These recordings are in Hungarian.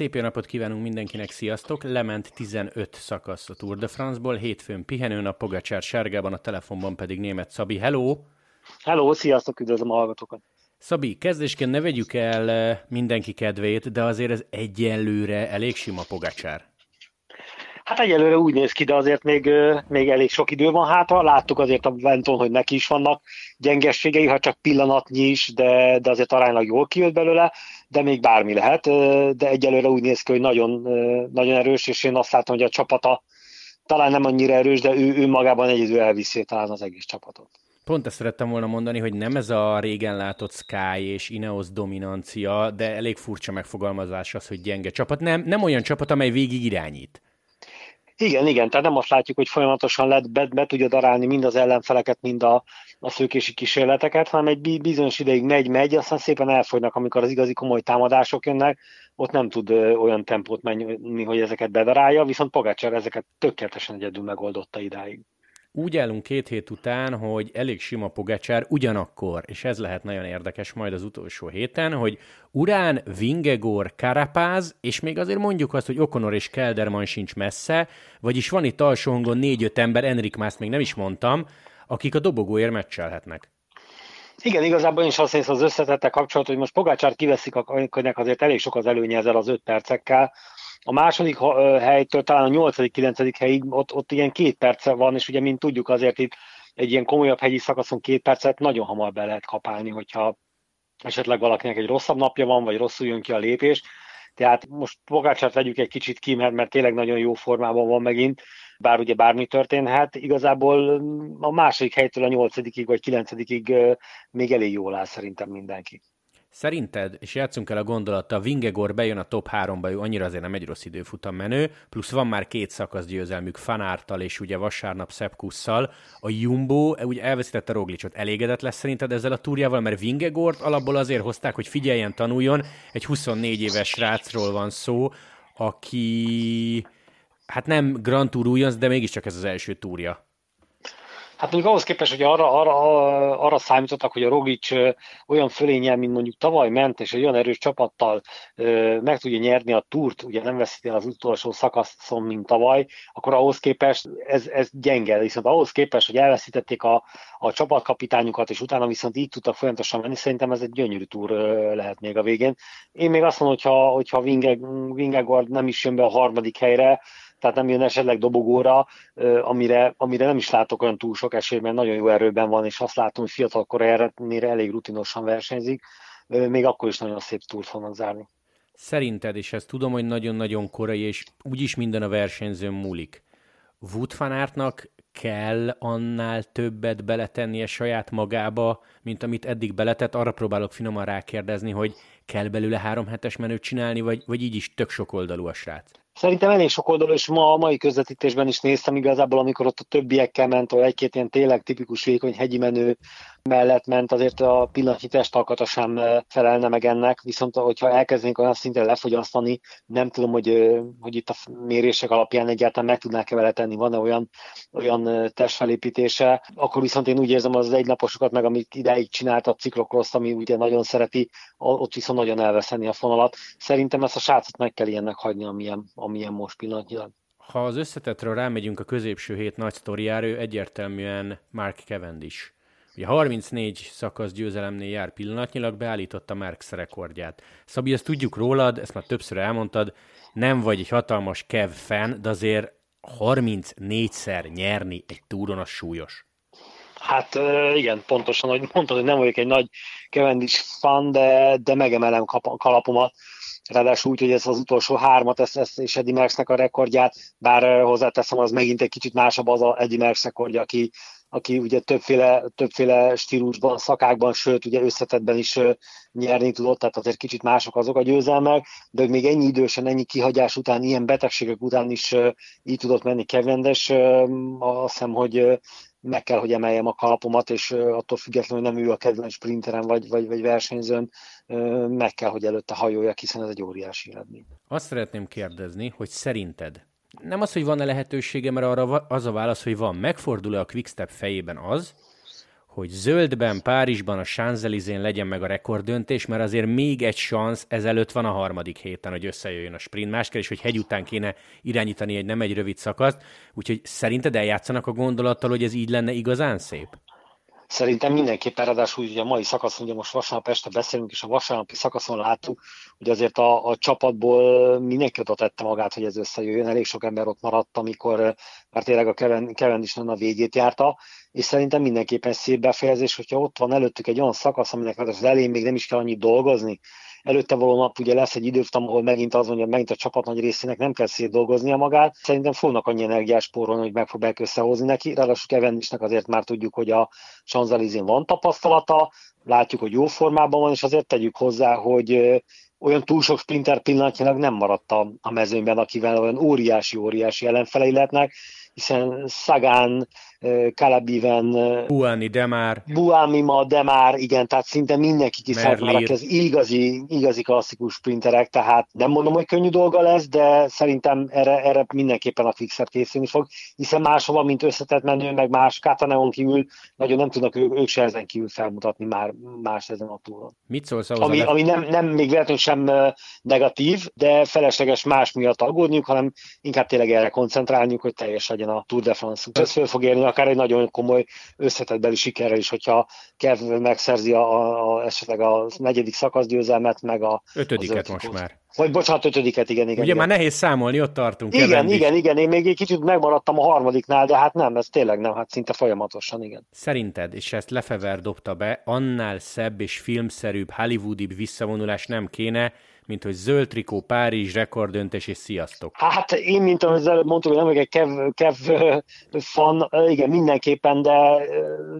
Szép jó napot kívánunk mindenkinek, sziasztok! Lement 15 szakasz a Tour de France-ból, hétfőn pihenőnap, Pogacsár sárgában, a telefonban pedig német Szabi. Hello! Hello, sziasztok, üdvözlöm a hallgatókat! Szabi, kezdésként ne vegyük el eh, mindenki kedvét, de azért ez egyelőre elég sima Pogacsár. Hát egyelőre úgy néz ki, de azért még, még elég sok idő van hátra. Láttuk azért a Venton, hogy neki is vannak gyengességei, ha csak pillanatnyi is, de, de azért aránylag jól kijött belőle, de még bármi lehet. De egyelőre úgy néz ki, hogy nagyon, nagyon erős, és én azt látom, hogy a csapata talán nem annyira erős, de ő, ő magában egyedül elviszi talán az egész csapatot. Pont ezt szerettem volna mondani, hogy nem ez a régen látott Sky és Ineos dominancia, de elég furcsa megfogalmazás az, hogy gyenge csapat. Nem, nem olyan csapat, amely végig irányít. Igen, igen, tehát nem azt látjuk, hogy folyamatosan lehet be, be tudja darálni mind az ellenfeleket, mind a, a szőkési kísérleteket, hanem egy bizonyos ideig megy, megy, aztán szépen elfogynak, amikor az igazi komoly támadások jönnek, ott nem tud olyan tempót menni, hogy ezeket bedarálja, viszont Pogácsár ezeket tökéletesen egyedül megoldotta idáig. Úgy állunk két hét után, hogy elég sima Pogacsár ugyanakkor, és ez lehet nagyon érdekes majd az utolsó héten, hogy Urán, Vingegor, Karapáz, és még azért mondjuk azt, hogy Okonor és Kelderman sincs messze, vagyis van itt alsóhangon négy-öt ember, Enrik Mászt még nem is mondtam, akik a dobogóért meccselhetnek. Igen, igazából én is azt hiszem az összetette kapcsolat, hogy most Pogácsárt kiveszik, akinek azért elég sok az előnye ezzel az öt percekkel, a második helytől talán a nyolcadik, kilencedik helyig ott, ott ilyen két perce van, és ugye, mint tudjuk, azért itt egy ilyen komolyabb hegyi szakaszon két percet nagyon hamar be lehet kapálni, hogyha esetleg valakinek egy rosszabb napja van, vagy rosszul jön ki a lépés. Tehát most Pogácsát vegyük egy kicsit ki, mert, mert tényleg nagyon jó formában van megint, bár ugye bármi történhet. Igazából a második helytől a nyolcadikig vagy kilencedikig még elég jól áll szerintem mindenki. Szerinted, és játszunk el a gondolattal, Vingegor bejön a top 3-ba, ő annyira azért nem egy rossz időfutam menő, plusz van már két szakasz győzelmük Fanártal és ugye vasárnap Szepkusszal. A Jumbo ugye elveszítette Roglicot. Elégedett lesz szerinted ezzel a túrjával, mert Vingegort alapból azért hozták, hogy figyeljen, tanuljon. Egy 24 éves srácról van szó, aki hát nem Grand Tour újonc, de mégiscsak ez az első túrja. Hát mondjuk ahhoz képest, hogy arra, arra, arra számítottak, hogy a Rogic olyan fölényel, mint mondjuk tavaly ment, és egy olyan erős csapattal meg tudja nyerni a túrt, ugye nem veszíti el az utolsó szakaszon, mint tavaly, akkor ahhoz képest ez, ez gyenge, viszont ahhoz képest, hogy elveszítették a, a csapatkapitányukat, és utána viszont így tudtak folyamatosan menni, szerintem ez egy gyönyörű túr lehet még a végén. Én még azt mondom, hogyha, hogyha Vingegard nem is jön be a harmadik helyre, tehát nem jön esetleg dobogóra, amire, amire nem is látok olyan túl sok esély, mert nagyon jó erőben van, és azt látom, hogy fiatal erre elég rutinosan versenyzik, még akkor is nagyon szép túrt fognak zárni. Szerinted, és ezt tudom, hogy nagyon-nagyon korai, és úgyis minden a versenyzőn múlik. Wood kell annál többet beletennie saját magába, mint amit eddig beletett. Arra próbálok finoman rákérdezni, hogy kell belőle három hetes menőt csinálni, vagy, vagy így is tök sok oldalú a srác? Szerintem elég sok oldalú, és ma a mai közvetítésben is néztem igazából, amikor ott a többiekkel ment, vagy egy-két ilyen tényleg tipikus vékony hegyi menő mellett ment, azért a pillanatnyi testalkata sem felelne meg ennek, viszont hogyha elkezdenénk olyan szinten lefogyasztani, nem tudom, hogy, hogy itt a mérések alapján egyáltalán meg tudnák-e vele tenni, van-e olyan, olyan testfelépítése, akkor viszont én úgy érzem az egynaposokat, meg amit idáig csinált a ciklokrosz, ami ugye nagyon szereti, ott viszont nagyon elveszeni a fonalat. Szerintem ezt a srácot meg kell ilyennek hagyni, amilyen, amilyen most pillanatnyilag. Ha az összetetről rámegyünk a középső hét nagy sztoriára, egyértelműen Mark Cavendish Ugye 34 szakasz győzelemnél jár pillanatnyilag, beállította Marx rekordját. Szabi, ezt tudjuk rólad, ezt már többször elmondtad, nem vagy egy hatalmas Kev fan, de azért 34-szer nyerni egy túron az súlyos. Hát igen, pontosan, hogy mondtad, hogy nem vagyok egy nagy Cavendish fan, de, de megemelem kalapomat. Ráadásul úgy, hogy ez az utolsó hármat, ez, ez és Eddie Merckxnek a rekordját, bár hozzáteszem, az megint egy kicsit másabb az a Eddie Merckx rekordja, aki aki ugye többféle, többféle stílusban, szakákban, sőt ugye összetetben is nyerni tudott, tehát azért kicsit mások azok a győzelmek, de még ennyi idősen, ennyi kihagyás után, ilyen betegségek után is így tudott menni Kevendes, azt hiszem, hogy meg kell, hogy emeljem a kalapomat, és attól függetlenül, hogy nem ő a kedvenc sprinterem vagy, vagy, vagy versenyzőn, meg kell, hogy előtte hajoljak, hiszen ez egy óriási eredmény. Azt szeretném kérdezni, hogy szerinted nem az, hogy van-e lehetősége, mert arra az a válasz, hogy van. Megfordul-e a Quickstep fejében az, hogy zöldben Párizsban a Champs-Élysén legyen meg a rekorddöntés, mert azért még egy szansz ezelőtt van a harmadik héten, hogy összejöjjön a sprint máskor, és hogy hegy után kéne irányítani egy nem egy rövid szakaszt. Úgyhogy szerinted eljátszanak a gondolattal, hogy ez így lenne igazán szép? Szerintem mindenképpen, ráadásul ugye a mai szakaszon, ugye most vasárnap este beszélünk, és a vasárnapi szakaszon láttuk, hogy azért a, a csapatból mindenki oda tette magát, hogy ez összejöjjön. Elég sok ember ott maradt, amikor már tényleg a Kevin, Kevin is a végét járta, és szerintem mindenképpen szép befejezés, hogyha ott van előttük egy olyan szakasz, aminek az elején még nem is kell annyit dolgozni, előtte való nap ugye lesz egy időftam, ahol megint az mondja, megint a csapat nagy részének nem kell szétdolgoznia magát. Szerintem fognak annyi energiás spórolni, hogy megpróbálják összehozni neki. Ráadásul Kevendisnek azért már tudjuk, hogy a Sanzalizén van tapasztalata, látjuk, hogy jó formában van, és azért tegyük hozzá, hogy olyan túl sok sprinter pillanatnyilag nem maradt a, a mezőnyben, akivel olyan óriási-óriási ellenfelei lehetnek, hiszen Szagán, Kalabiven, Buáni, Demár. Buámi ma, Demár, igen, tehát szinte mindenki kiszállt már, ez igazi, igazi klasszikus sprinterek, tehát nem mondom, hogy könnyű dolga lesz, de szerintem erre, erre mindenképpen a Quickstep készülni fog, hiszen máshova, mint összetett menő, meg más Kataneon kívül, nagyon nem tudnak ők, ők se ezen kívül felmutatni már más ezen a túron. Mit szólsz ahhoz? Ami, ami nem, nem még véletlenül sem negatív, de felesleges más miatt aggódniuk, hanem inkább tényleg erre koncentrálniuk, hogy teljes legyen a Tour de France. Ez föl fog érni akár egy nagyon komoly összetett beli sikerrel is, hogyha Kev megszerzi a, a, esetleg a negyedik szakaszgyőzelmet, meg a... Ötödiket most már. Vagy bocsánat, ötödiket, igen, igen. Ugye igen. már nehéz számolni, ott tartunk. Igen, Kevin igen, igen, én még egy kicsit megmaradtam a harmadiknál, de hát nem, ez tényleg nem, hát szinte folyamatosan, igen. Szerinted, és ezt Lefever dobta be, annál szebb és filmszerűbb, hollywoodibb visszavonulás nem kéne, mint hogy zöld trikó, Párizs, rekordöntés és sziasztok. Hát én, mint ahogy előbb mondtuk, nem vagyok egy kev, kev fan, igen, mindenképpen, de,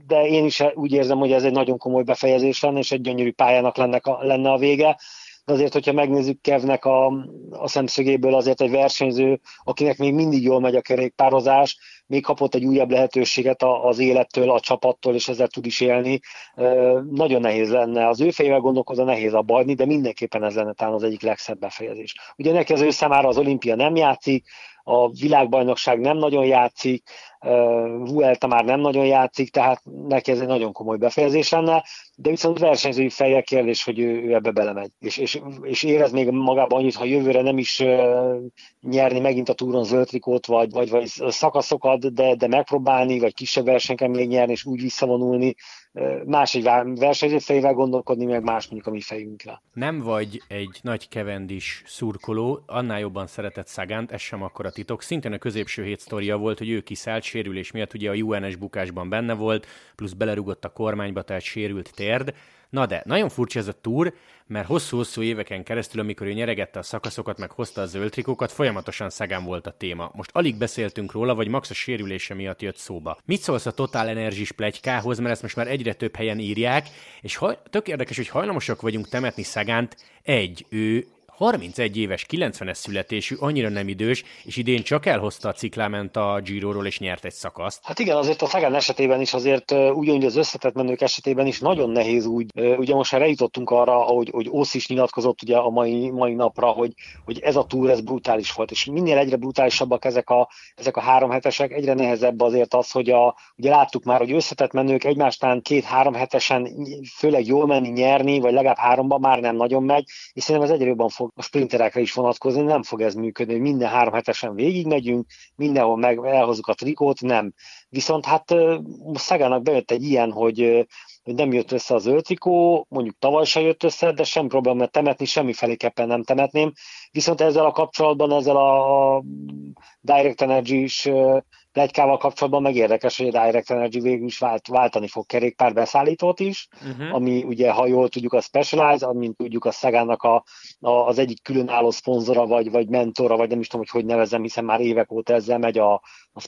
de én is úgy érzem, hogy ez egy nagyon komoly befejezés lenne, és egy gyönyörű pályának lenne lenne a vége de azért, hogyha megnézzük Kevnek a, a szemszögéből, azért egy versenyző, akinek még mindig jól megy a kerékpározás, még kapott egy újabb lehetőséget az élettől, a csapattól, és ezzel tud is élni. Nagyon nehéz lenne, az ő fejével gondolkozva nehéz abba adni, de mindenképpen ez lenne talán az egyik legszebb befejezés. Ugye neki az ő számára az olimpia nem játszik, a világbajnokság nem nagyon játszik, Vuelta már nem nagyon játszik, tehát neki ez egy nagyon komoly befejezés lenne, de viszont versenyzői fejjel kérdés, hogy ő, ő ebbe belemegy. És, és, és érez még magában annyit, ha jövőre nem is nyerni megint a túron zöld trikót, vagy, vagy, vagy szakaszokat, de, de megpróbálni, vagy kisebb versenyeken még nyerni, és úgy visszavonulni, más egy versenyző fejével gondolkodni, meg más mondjuk a mi fejünkre. Nem vagy egy nagy kevendis szurkoló, annál jobban szeretett Szagánt, ez sem akkor a titok. Szintén a középső hét sztoria volt, hogy ő kiszállt sérülés miatt, ugye a UNS bukásban benne volt, plusz belerugott a kormányba, tehát sérült térd. Na de, nagyon furcsa ez a túr, mert hosszú-hosszú éveken keresztül, amikor ő nyeregette a szakaszokat, meg hozta a zöld trikókat, folyamatosan Szegán volt a téma. Most alig beszéltünk róla, vagy Max a sérülése miatt jött szóba. Mit szólsz a Total Energies plegykához, mert ezt most már egyre több helyen írják, és ha, tök érdekes, hogy hajlamosak vagyunk temetni Szegánt. Egy, ő 31 éves, 90-es születésű, annyira nem idős, és idén csak elhozta a cikláment a Giro-ról, és nyert egy szakaszt. Hát igen, azért a Szegán esetében is azért ugyanúgy az összetett menők esetében is nagyon nehéz úgy. Ugye most már eljutottunk arra, hogy, hogy Osz is nyilatkozott ugye a mai, mai napra, hogy, hogy ez a túr, ez brutális volt, és minél egyre brutálisabbak ezek a, ezek a három hetesek, egyre nehezebb azért az, hogy a, ugye láttuk már, hogy összetett menők egymástán két-három hetesen főleg jól menni, nyerni, vagy legalább háromban már nem nagyon megy, és szerintem ez egyre jobban fog a sprinterekre is vonatkozni, nem fog ez működni, hogy minden három hetesen végigmegyünk, mindenhol meg elhozzuk a trikót, nem. Viszont hát Szegának bejött egy ilyen, hogy hogy nem jött össze az zöld trikó, mondjuk tavaly se jött össze, de sem probléma, mert temetni semmiféleképpen nem temetném. Viszont ezzel a kapcsolatban, ezzel a Direct Energy-s plegykával kapcsolatban meg érdekes, hogy a Direct Energy végül is vált, váltani fog kerékpár beszállítót is, uh-huh. ami ugye, ha jól tudjuk, a Specialized, amint tudjuk, a Szegának a, a, az egyik különálló szponzora, vagy, vagy mentora, vagy nem is tudom, hogy hogy nevezem, hiszen már évek óta ezzel megy a, a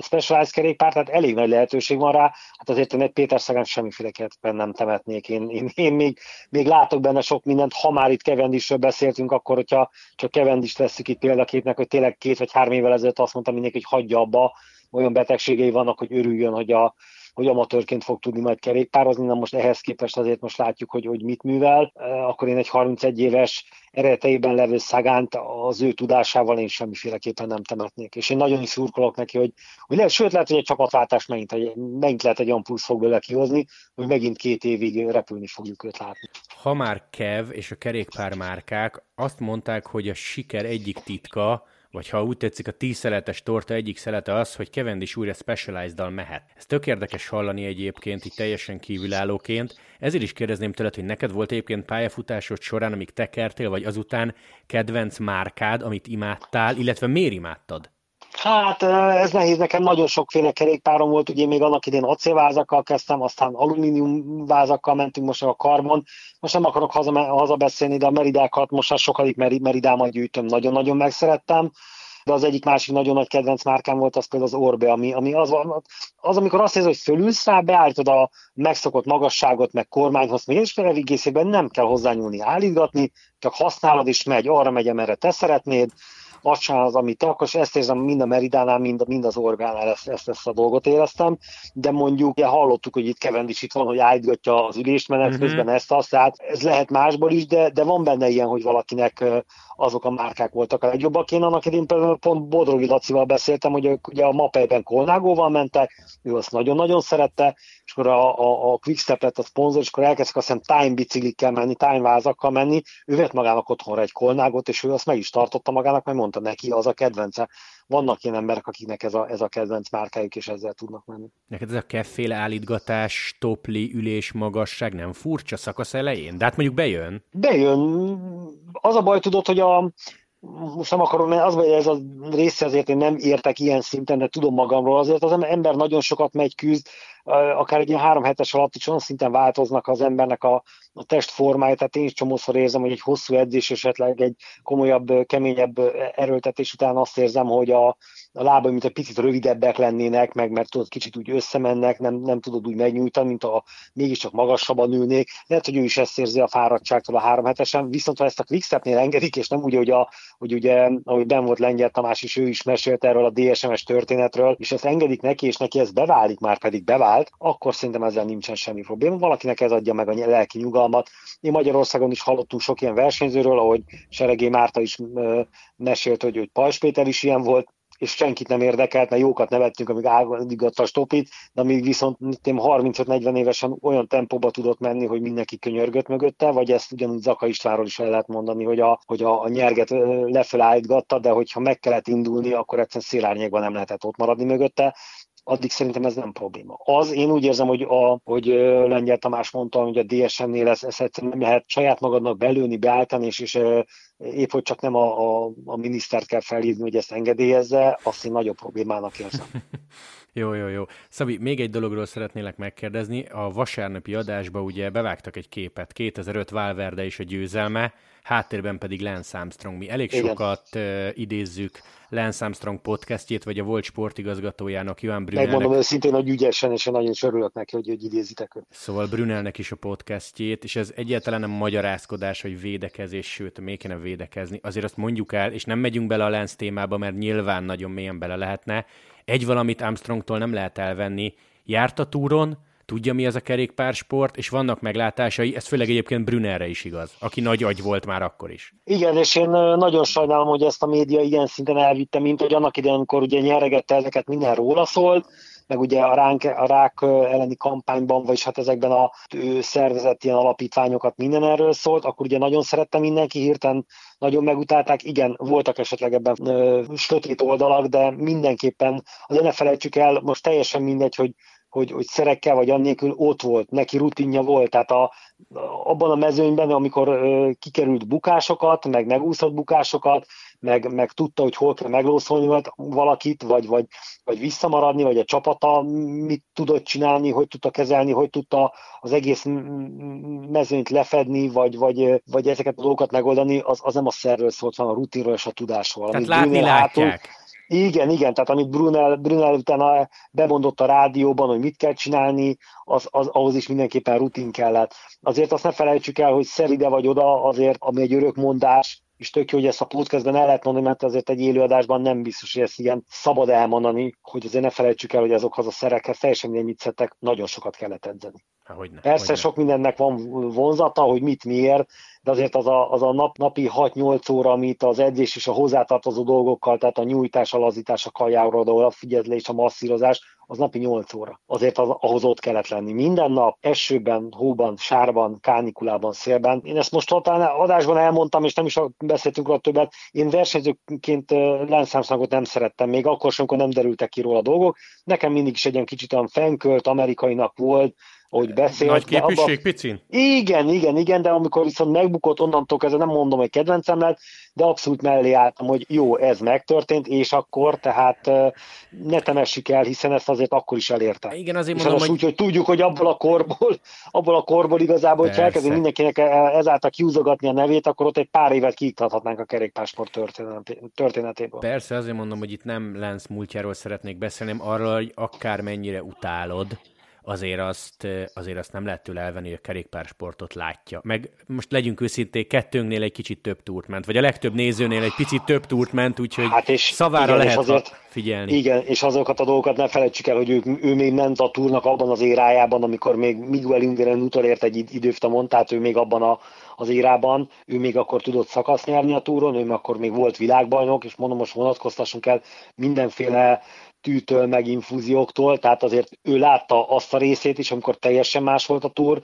Specialized kerékpár, tehát elég nagy lehetőség van rá. Hát azért én egy Péter Szegán semmiféleképpen nem temetnék. Én, én, én még, még látok benne sok mindent, ha már itt Kevendisről beszéltünk, akkor hogyha csak Kevendist veszük itt példaképnek, hogy tényleg két vagy három évvel ezelőtt azt mondta mindenki, hogy hagyja abba, olyan betegségei vannak, hogy örüljön, hogy, a, hogy amatőrként fog tudni majd kerékpározni, na most ehhez képest azért most látjuk, hogy, hogy mit művel, akkor én egy 31 éves eredeteiben levő Szagánt az ő tudásával én semmiféleképpen nem temetnék. És én nagyon is szurkolok neki, hogy, hogy lehet, sőt lehet, hogy egy csapatváltás megint, egy, megint lehet egy olyan plusz fog belőle kihozni, hogy megint két évig repülni fogjuk őt látni. Ha már Kev és a kerékpár márkák azt mondták, hogy a siker egyik titka, vagy ha úgy tetszik, a tíz szeletes torta egyik szelete az, hogy Cavendish újra Specialized-dal mehet. Ez tök érdekes hallani egyébként, így teljesen kívülállóként. Ezért is kérdezném tőled, hogy neked volt egyébként pályafutásod során, amíg tekertél, vagy azután kedvenc márkád, amit imádtál, illetve miért imádtad? Hát ez nehéz, nekem nagyon sokféle kerékpárom volt, ugye még annak idén acélvázakkal kezdtem, aztán alumínium vázakkal mentünk, most a karbon. Most nem akarok haza, hazabeszélni, de a meridákat most már sokadik meridámat gyűjtöm, nagyon-nagyon megszerettem de az egyik másik nagyon nagy kedvenc márkám volt az például az Orbe, ami, ami az, az, amikor azt érzed, hogy fölülsz rá, beállítod a megszokott magasságot, meg kormányhoz, még és egészében nem kell hozzányúlni, állítgatni, csak használod és megy, arra megy, amerre te szeretnéd, csinál az, amit akarsz, ezt érzem mind a Meridánál, mind, mind az Orgánál ezt, ezt, ezt a dolgot éreztem, de mondjuk ugye hallottuk, hogy itt Kevendis itt van, hogy állítgatja az ülést menet uh-huh. közben ezt, azt, tehát ez lehet másból is, de, de van benne ilyen, hogy valakinek azok a márkák voltak a legjobbak. Én annak idén például pont Bodrogi Lacival beszéltem, hogy ők ugye a Mapei-ben Kolnágóval mentek, ő azt nagyon-nagyon szerette, és akkor a, a, a Quickstep lett a szponzor, és akkor elkezdtek azt hiszem time biciklikkel menni, time vázakkal menni, ő vett magának otthonra egy kolnágot, és ő azt meg is tartotta magának, mert mondta neki, az a kedvence. Vannak ilyen emberek, akiknek ez a, ez a kedvenc márkájuk, és ezzel tudnak menni. Neked ez a kefféle állítgatás, topli, ülés, magasság nem furcsa szakasz elején? De hát mondjuk bejön. Bejön. Az a baj tudod, hogy a, most nem akarom, mert az, hogy ez a része azért én nem értek ilyen szinten, de tudom magamról, azért az ember nagyon sokat megy, küzd, akár egy ilyen három hetes alatt is olyan szinten változnak az embernek a, a testformája, tehát én is csomószor érzem, hogy egy hosszú edzés, esetleg egy komolyabb, keményebb erőltetés után azt érzem, hogy a, a lábai, mint egy picit rövidebbek lennének, meg mert tudod, kicsit úgy összemennek, nem, nem tudod úgy megnyújtani, mint a mégiscsak magasabban ülnék. Lehet, hogy ő is ezt érzi a fáradtságtól a három hetesen, viszont ha ezt a quickstepnél engedik, és nem úgy, hogy, a, hogy ugye, ahogy ben volt Lengyel Tamás is, ő is mesélt erről a DSMS történetről, és ezt engedik neki, és neki ez beválik, már pedig bevált, akkor szerintem ezzel nincsen semmi probléma. Valakinek ez adja meg a lelki nyugalmat. Mi Magyarországon is hallottunk sok ilyen versenyzőről, ahogy Seregé Márta is mesélt, hogy, hogy Pajs Péter is ilyen volt, és senkit nem érdekelt, mert jókat nevettünk, amíg állígatta a stopit, de amíg viszont 35-40 évesen olyan tempóba tudott menni, hogy mindenki könyörgött mögötte, vagy ezt ugyanúgy Zaka Istvánról is el lehet mondani, hogy a, hogy a, a nyerget lefelé állítgatta, de hogyha meg kellett indulni, akkor egyszerűen szélárnyékban nem lehetett ott maradni mögötte addig szerintem ez nem probléma. Az, én úgy érzem, hogy, a, hogy Lengyel Tamás mondta, hogy a DSM-nél ez, ez egyszerűen nem lehet saját magadnak belőni, beállítani, és, és épp hogy csak nem a, a, a minisztert kell felhívni, hogy ezt engedélyezze, azt én nagyobb problémának érzem. Jó, jó, jó. Szabi, még egy dologról szeretnélek megkérdezni. A vasárnapi adásba ugye bevágtak egy képet, 2005 Valverde és a győzelme, háttérben pedig Lance Armstrong. Mi elég Igen. sokat uh, idézzük Lance Armstrong podcastjét, vagy a volt sportigazgatójának, Johan Brunelnek. Megmondom őszintén, hogy ügyesen, és nagyon is örülök neki, hogy, hogy idézitek őt. Szóval Brunelnek is a podcastjét, és ez egyáltalán nem magyarázkodás, hogy védekezés, sőt, még kéne védekezni. Azért azt mondjuk el, és nem megyünk bele a Lance témába, mert nyilván nagyon mélyen bele lehetne. Egy valamit Armstrongtól nem lehet elvenni. Járt a túron, tudja mi az a kerékpársport, és vannak meglátásai, ez főleg egyébként Brunnerre is igaz, aki nagy agy volt már akkor is. Igen, és én nagyon sajnálom, hogy ezt a média ilyen szinten elvitte, mint hogy annak idején, amikor ugye nyeregette ezeket, minden róla szólt, meg ugye a, ránk, a rák elleni kampányban, vagy hát ezekben a ő szervezett ilyen alapítványokat minden erről szólt, akkor ugye nagyon szerette mindenki, hirtelen nagyon megutálták. Igen, voltak esetleg ebben ö, sötét oldalak, de mindenképpen azért ne felejtsük el, most teljesen mindegy, hogy hogy, hogy szerekkel vagy annélkül ott volt, neki rutinja volt, tehát a, abban a mezőnyben, amikor ö, kikerült bukásokat, meg megúszott bukásokat, meg, meg tudta, hogy hol kell meglószolni valakit, vagy, vagy, vagy visszamaradni, vagy a csapata mit tudott csinálni, hogy tudta kezelni, hogy tudta az egész mezőnyt lefedni, vagy, vagy, vagy ezeket a dolgokat megoldani, az, az nem a szerről szólt, hanem a rutinról és a tudásról. Tehát látni látják. Hátul, igen, igen, tehát amit Brunel, Brunel utána bemondott a rádióban, hogy mit kell csinálni, az, az, ahhoz is mindenképpen rutin kellett. Azért azt ne felejtsük el, hogy szer ide vagy oda, azért, ami egy örök mondás, és tök jó, hogy ezt a podcastben el lehet mondani, mert azért egy élőadásban nem biztos, hogy ezt ilyen szabad elmondani, hogy azért ne felejtsük el, hogy azokhoz a szerekhez teljesen mindegy mit szedtek, nagyon sokat kellett edzeni. Há, hogyne, Persze hogyne. sok mindennek van vonzata, hogy mit miért, de azért az a, az a nap, napi 6-8 óra, amit az edzés és a hozzátartozó dolgokkal, tehát a nyújtás, a lazítás, a kajára, a figyelés, a masszírozás, az napi 8 óra. Azért az, ahhoz ott kellett lenni. Minden nap esőben, hóban, sárban, kánikulában, szélben. Én ezt most talán adásban elmondtam, és nem is beszéltünk róla többet. Én versenyzőként Armstrongot nem szerettem, még akkor sem, amikor nem derültek ki róla a dolgok. Nekem mindig is egy ilyen kicsit olyan fenkölt amerikainak volt, hogy beszélt. Nagy képviség, abba... picin? Igen, igen, igen, de amikor viszont megbukott, onnantól kezdve nem mondom, hogy kedvencem lett, de abszolút mellé álltam, hogy jó, ez megtörtént, és akkor, tehát ne temessük el, hiszen ezt azért akkor is elérte. Igen, azért és mondom, az hogy... úgy, hogy tudjuk, hogy abból a korból, abból a korból igazából, hogy elkezdi mindenkinek e- e- ezáltal kiúzogatni a nevét, akkor ott egy pár évet kiiktathatnánk a kerékpásport történetéből. Persze, azért mondom, hogy itt nem Lance múltjáról szeretnék beszélni, arról, hogy akár mennyire utálod, azért azt, azért azt nem lehet tőle elvenni, hogy a kerékpársportot látja. Meg most legyünk őszinték, kettőnknél egy kicsit több túrt ment, vagy a legtöbb nézőnél egy picit több túrt ment, úgyhogy hát és szavára igen, lehet és azért, figyelni. Igen, és azokat a dolgokat ne felejtsük el, hogy ő, ő még ment a túrnak abban az érájában, amikor még Miguel Indira utolért egy időftamon, tehát ő még abban a, az érában, ő még akkor tudott szakasz nyerni a túron, ő akkor még volt világbajnok, és mondom, most vonatkoztassunk el mindenféle tűtől, meg infúzióktól, tehát azért ő látta azt a részét is, amikor teljesen más volt a túr,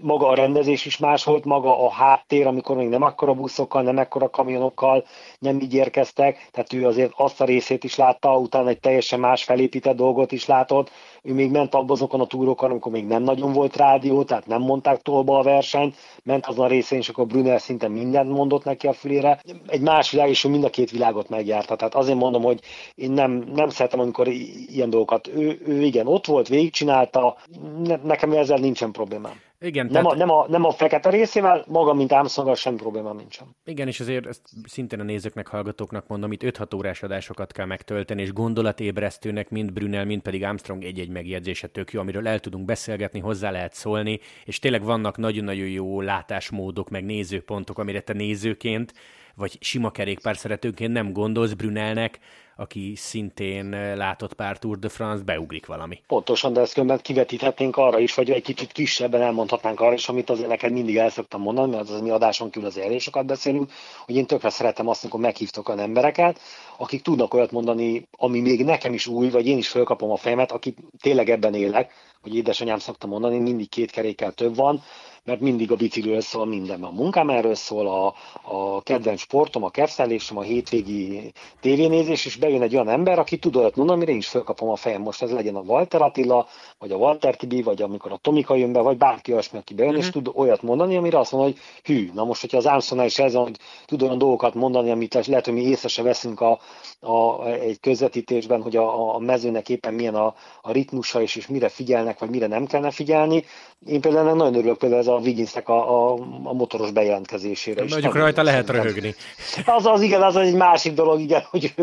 maga a rendezés is más volt, maga a háttér, amikor még nem akkora buszokkal, nem akkora kamionokkal nem így érkeztek, tehát ő azért azt a részét is látta, utána egy teljesen más felépített dolgot is látott, ő még ment abban azokon a túrokon, amikor még nem nagyon volt rádió, tehát nem mondták tolba a versenyt, ment azon a részén, és akkor Brunel szinte mindent mondott neki a fülére. Egy más világ, és ő mind a két világot megjárta. Tehát azért mondom, hogy én nem, nem szeretem, amikor ilyen dolgokat. Ő, ő igen, ott volt, végigcsinálta, ne, nekem ezzel nincsen problémám. Igen, nem, tehát... a, nem, a, nem a fekete részével, maga, mint Armstrong, sem probléma nincsen. Igen, és azért ezt szintén a nézőknek, hallgatóknak mondom, itt 5-6 órás adásokat kell megtölteni, és gondolatébresztőnek mind Brunel, mind pedig Armstrong egy-egy megjegyzése tök jó, amiről el tudunk beszélgetni, hozzá lehet szólni, és tényleg vannak nagyon-nagyon jó látásmódok, meg nézőpontok, amire te nézőként vagy sima kerékpár szeretőként nem gondolsz Brunelnek, aki szintén eh, látott pár Tour de France, beugrik valami. Pontosan, de ezt különben kivetíthetnénk arra is, vagy egy kicsit kisebben elmondhatnánk arra is, amit azért neked mindig el szoktam mondani, mert az mi adáson kívül az elég sokat beszélünk, hogy én tökre szeretem azt, amikor meghívtok olyan embereket, akik tudnak olyat mondani, ami még nekem is új, vagy én is fölkapom a fejemet, akik tényleg ebben élek, hogy édesanyám szokta mondani, mindig két kerékkel több van, mert mindig a bicikliről szól minden. A munkám erről szól, a, a kedvenc sportom, a kevszelésem, a hétvégi tévénézés, és bejön egy olyan ember, aki tud olyat mondani, amire én is fölkapom a fejem. Most ez legyen a Walter Attila, vagy a Walter Tibi, vagy amikor a Tomika jön be, vagy bárki olyasmi, aki bejön, uh-huh. és mhm. tud olyat mondani, amire azt mondja, hogy hű, na most, hogyha az Ámszonnál is ez, hogy tud olyan dolgokat mondani, amit lehet, hogy mi észre se veszünk a, a, egy közvetítésben, hogy a, a mezőnek éppen milyen a, a ritmusa, és, és mire figyelnek, vagy mire nem kellene figyelni. Én például nagyon örülök például ez a Wigginsnek a, a, a motoros bejelentkezésére. Mondjuk rajta lehet röhögni. Az, az igen, az egy másik dolog, igen, hogy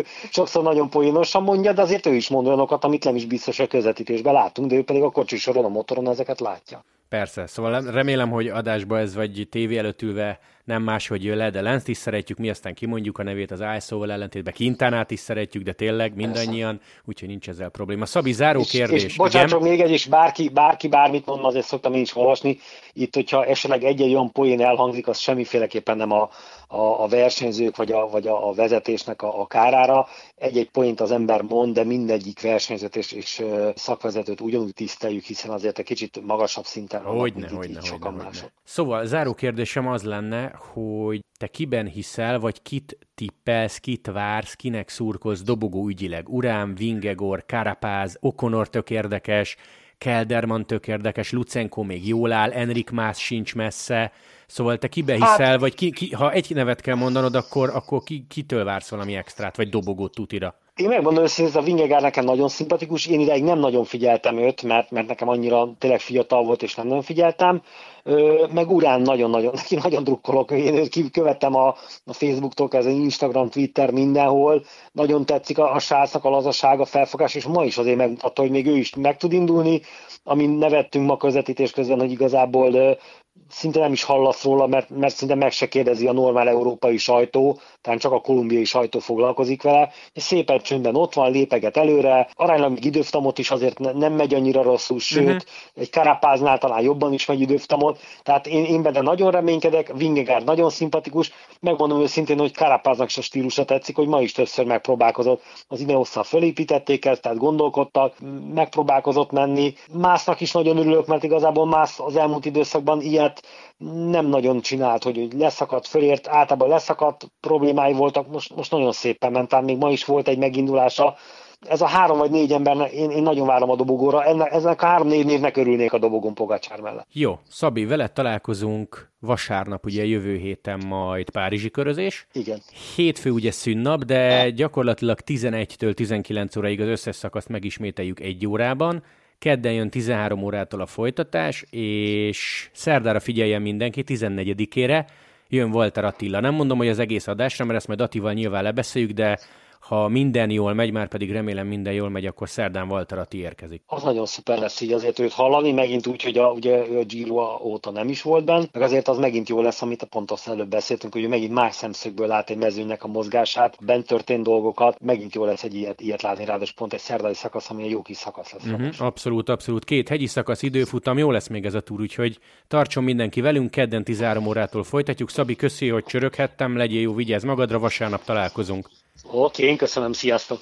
sokszor nagyon poénosan mondja, de azért ő is mond olyanokat, amit nem is biztos a közvetítésben látunk, de ő pedig a kocsisoron, a motoron ezeket látja. Persze, szóval remélem, hogy adásba ez vagy tévé előtt ülve nem máshogy jön le, de Lenzt is szeretjük, mi aztán kimondjuk a nevét az ISO-val ellentétben, Kintánát is szeretjük, de tényleg mindannyian, úgyhogy nincs ezzel probléma. Szabi, záró és, kérdés. És bocsánat, csak még egy is, bárki, bárki bármit mond, azért szoktam én is olvasni. Itt, hogyha esetleg egy-egy olyan poén elhangzik, az semmiféleképpen nem a, a, a versenyzők vagy a, vagy a vezetésnek a, a kárára. Egy-egy point az ember mond, de mindegyik versenyzőt és, és szakvezetőt ugyanúgy tiszteljük, hiszen azért egy kicsit magasabb szinten hogyne, hogyne, hogyne, hogyne. Szóval záró kérdésem az lenne, hogy te kiben hiszel, vagy kit tippelsz, kit vársz, kinek szurkolsz dobogó ügyileg? Urán, Vingegor, Karapáz, Okonor tök érdekes, Kelderman tök érdekes, Lucenko még jól áll, Enrik Más sincs messze, Szóval te kibe hiszel, hát, vagy ki, ki, ha egy nevet kell mondanod, akkor, akkor ki, kitől vársz valami extrát, vagy dobogót tutira? Én megmondom hogy a Vingegár nekem nagyon szimpatikus, én ideig nem nagyon figyeltem őt, mert, mert nekem annyira tényleg fiatal volt, és nem nagyon figyeltem. Meg Urán nagyon-nagyon, neki nagyon drukkolok, én őt követtem a, a Facebooktól, ez Instagram, Twitter, mindenhol. Nagyon tetszik a, a srácnak a lazaság, a felfogás, és ma is azért megmutatta, hogy még ő is meg tud indulni, amin nevettünk ma közvetítés közben, hogy igazából szinte nem is hallasz róla, mert, mert szinte meg se kérdezi a normál európai sajtó, tehát csak a kolumbiai sajtó foglalkozik vele, és szépen csöndben ott van, lépeget előre, aránylag még időftamot is azért nem megy annyira rosszul, sőt, uh-huh. egy karapáznál talán jobban is megy időftamot, tehát én, én benne nagyon reménykedek, Vingegaard nagyon szimpatikus, megmondom őszintén, hogy Karapáznak se stílusa tetszik, hogy ma is többször megpróbálkozott, az Ineosszal fölépítették ezt, tehát gondolkodtak, megpróbálkozott menni, Másznak is nagyon örülök, mert igazából Mász az elmúlt időszakban ilyet nem nagyon csinált, hogy leszakadt, fölért, általában leszakadt problémái voltak, most, most nagyon szépen ment, még ma is volt egy megindulása, ez a három vagy négy ember, én, én nagyon várom a dobogóra, ennek, ennek a három-négy névnek örülnék a dobogon Pogacsár mellett. Jó, Szabi, veled találkozunk vasárnap, ugye jövő héten majd Párizsi körözés. Igen. Hétfő ugye szünnap, de gyakorlatilag 11-től 19 óraig az összes szakaszt megismételjük egy órában. Kedden jön 13 órától a folytatás, és szerdára figyeljen mindenki 14-ére, jön Walter Attila. Nem mondom, hogy az egész adásra, mert ezt majd Attival nyilván lebeszéljük, de ha minden jól megy, már pedig remélem minden jól megy, akkor szerdán Walter Atti érkezik. Az nagyon szuper lesz így azért őt hallani, megint úgy, hogy a, ugye ő a Giro óta nem is volt benne, meg azért az megint jó lesz, amit a pontos előbb beszéltünk, hogy megint más szemszögből lát egy mezőnek a mozgását, bent történt dolgokat, megint jó lesz egy ilyet, ilyet látni, ráadásul pont egy szerdai szakasz, ami egy jó kis szakasz lesz. Uh-huh, abszolút, abszolút. Két hegyi szakasz időfutam, jó lesz még ez a túr, úgyhogy tartson mindenki velünk, kedden 13 órától folytatjuk. Szabi, köszi, hogy csöröghettem, legyél jó, vigyázz magadra, vasárnap találkozunk. Oké, én köszönöm, sziasztok!